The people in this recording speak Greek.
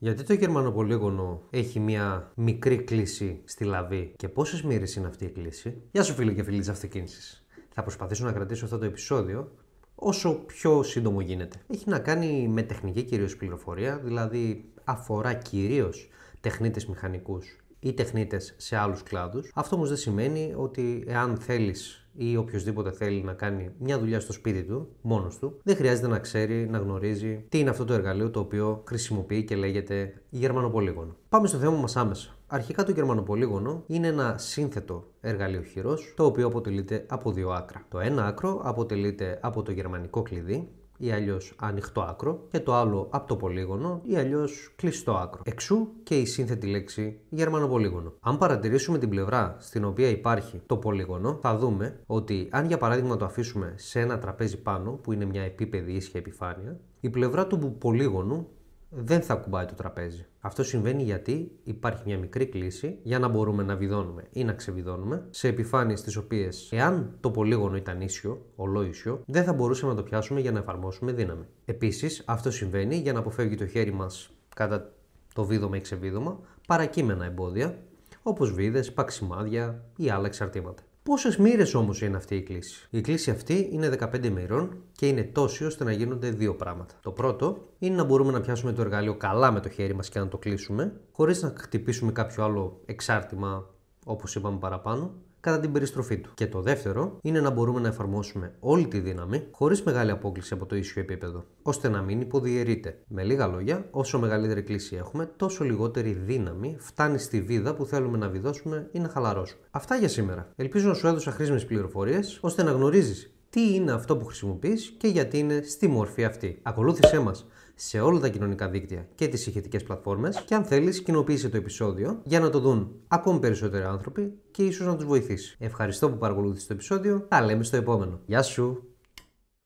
Γιατί το γερμανοπολίγωνο έχει μια μικρή κλίση στη λαβή και πόσες μοίρες είναι αυτή η κλίση; Γεια σου φίλοι και φίλοι της αυτοκίνησης. Θα προσπαθήσω να κρατήσω αυτό το επεισόδιο όσο πιο σύντομο γίνεται. Έχει να κάνει με τεχνική κυρίως πληροφορία, δηλαδή αφορά κυρίως τεχνίτες μηχανικούς ή τεχνίτες σε άλλους κλάδους. Αυτό όμως δεν σημαίνει ότι εάν θέλεις ή οποιοδήποτε θέλει να κάνει μια δουλειά στο σπίτι του, μόνος του, δεν χρειάζεται να ξέρει, να γνωρίζει τι είναι αυτό το εργαλείο το οποίο χρησιμοποιεί και λέγεται γερμανοπολίγωνο. Πάμε στο θέμα μας άμεσα. Αρχικά το γερμανοπολίγωνο είναι ένα σύνθετο εργαλείο χειρός, το οποίο αποτελείται από δύο άκρα. Το ένα άκρο αποτελείται από το γερμανικό κλειδί, ή αλλιώς ανοιχτό άκρο και το άλλο από το πολύγωνο ή αλλιώς κλειστό άκρο. Εξού και η σύνθετη λέξη γερμανοπολύγωνο. Αν παρατηρήσουμε την πλευρά στην οποία υπάρχει το πολύγωνο, θα δούμε ότι αν για παράδειγμα το αφήσουμε σε ένα τραπέζι πάνω που είναι μια επίπεδη ίσια επιφάνεια, η πλευρά του πολύγωνου δεν θα κουμπάει το τραπέζι. Αυτό συμβαίνει γιατί υπάρχει μια μικρή κλίση για να μπορούμε να βιδώνουμε ή να ξεβιδώνουμε σε επιφάνειες τις οποίες εάν το πολύγωνο ήταν ίσιο, ολόισιο, δεν θα μπορούσαμε να το πιάσουμε για να εφαρμόσουμε δύναμη. Επίσης αυτό συμβαίνει για να αποφεύγει το χέρι μας κατά το βίδωμα ή ξεβίδωμα παρακείμενα εμπόδια όπως βίδες, παξιμάδια ή άλλα εξαρτήματα. Πόσες μοίρες όμως είναι αυτή η κλίση; Η κλίση αυτή είναι 15 μοιρών και είναι τόση ώστε να γίνονται δύο πράγματα. Το πρώτο είναι να μπορούμε να πιάσουμε το εργαλείο καλά με το χέρι μας και να το κλείσουμε, χωρίς να χτυπήσουμε κάποιο άλλο εξάρτημα όπως είπαμε παραπάνω κατά την περιστροφή του. Και το δεύτερο είναι να μπορούμε να εφαρμόσουμε όλη τη δύναμη χωρίς μεγάλη απόκληση από το ίσιο επίπεδο, ώστε να μην υποδιαιρείται. Με λίγα λόγια, όσο μεγαλύτερη κλίση έχουμε, τόσο λιγότερη δύναμη φτάνει στη βίδα που θέλουμε να βιδώσουμε ή να χαλαρώσουμε. Αυτά για σήμερα. Ελπίζω να σου έδωσα χρήσιμες πληροφορίες ώστε να γνωρίζεις τι είναι αυτό που χρησιμοποιείς και γιατί είναι στη μορφή αυτή. Ακολούθησέ μας σε όλα τα κοινωνικά δίκτυα και τις ηχητικές πλατφόρμες και αν θέλεις κοινοποίησε το επεισόδιο για να το δουν ακόμη περισσότεροι άνθρωποι και ίσως να τους βοηθήσει. Ευχαριστώ που παρακολούθησες το επεισόδιο. Τα λέμε στο επόμενο. Γεια σου!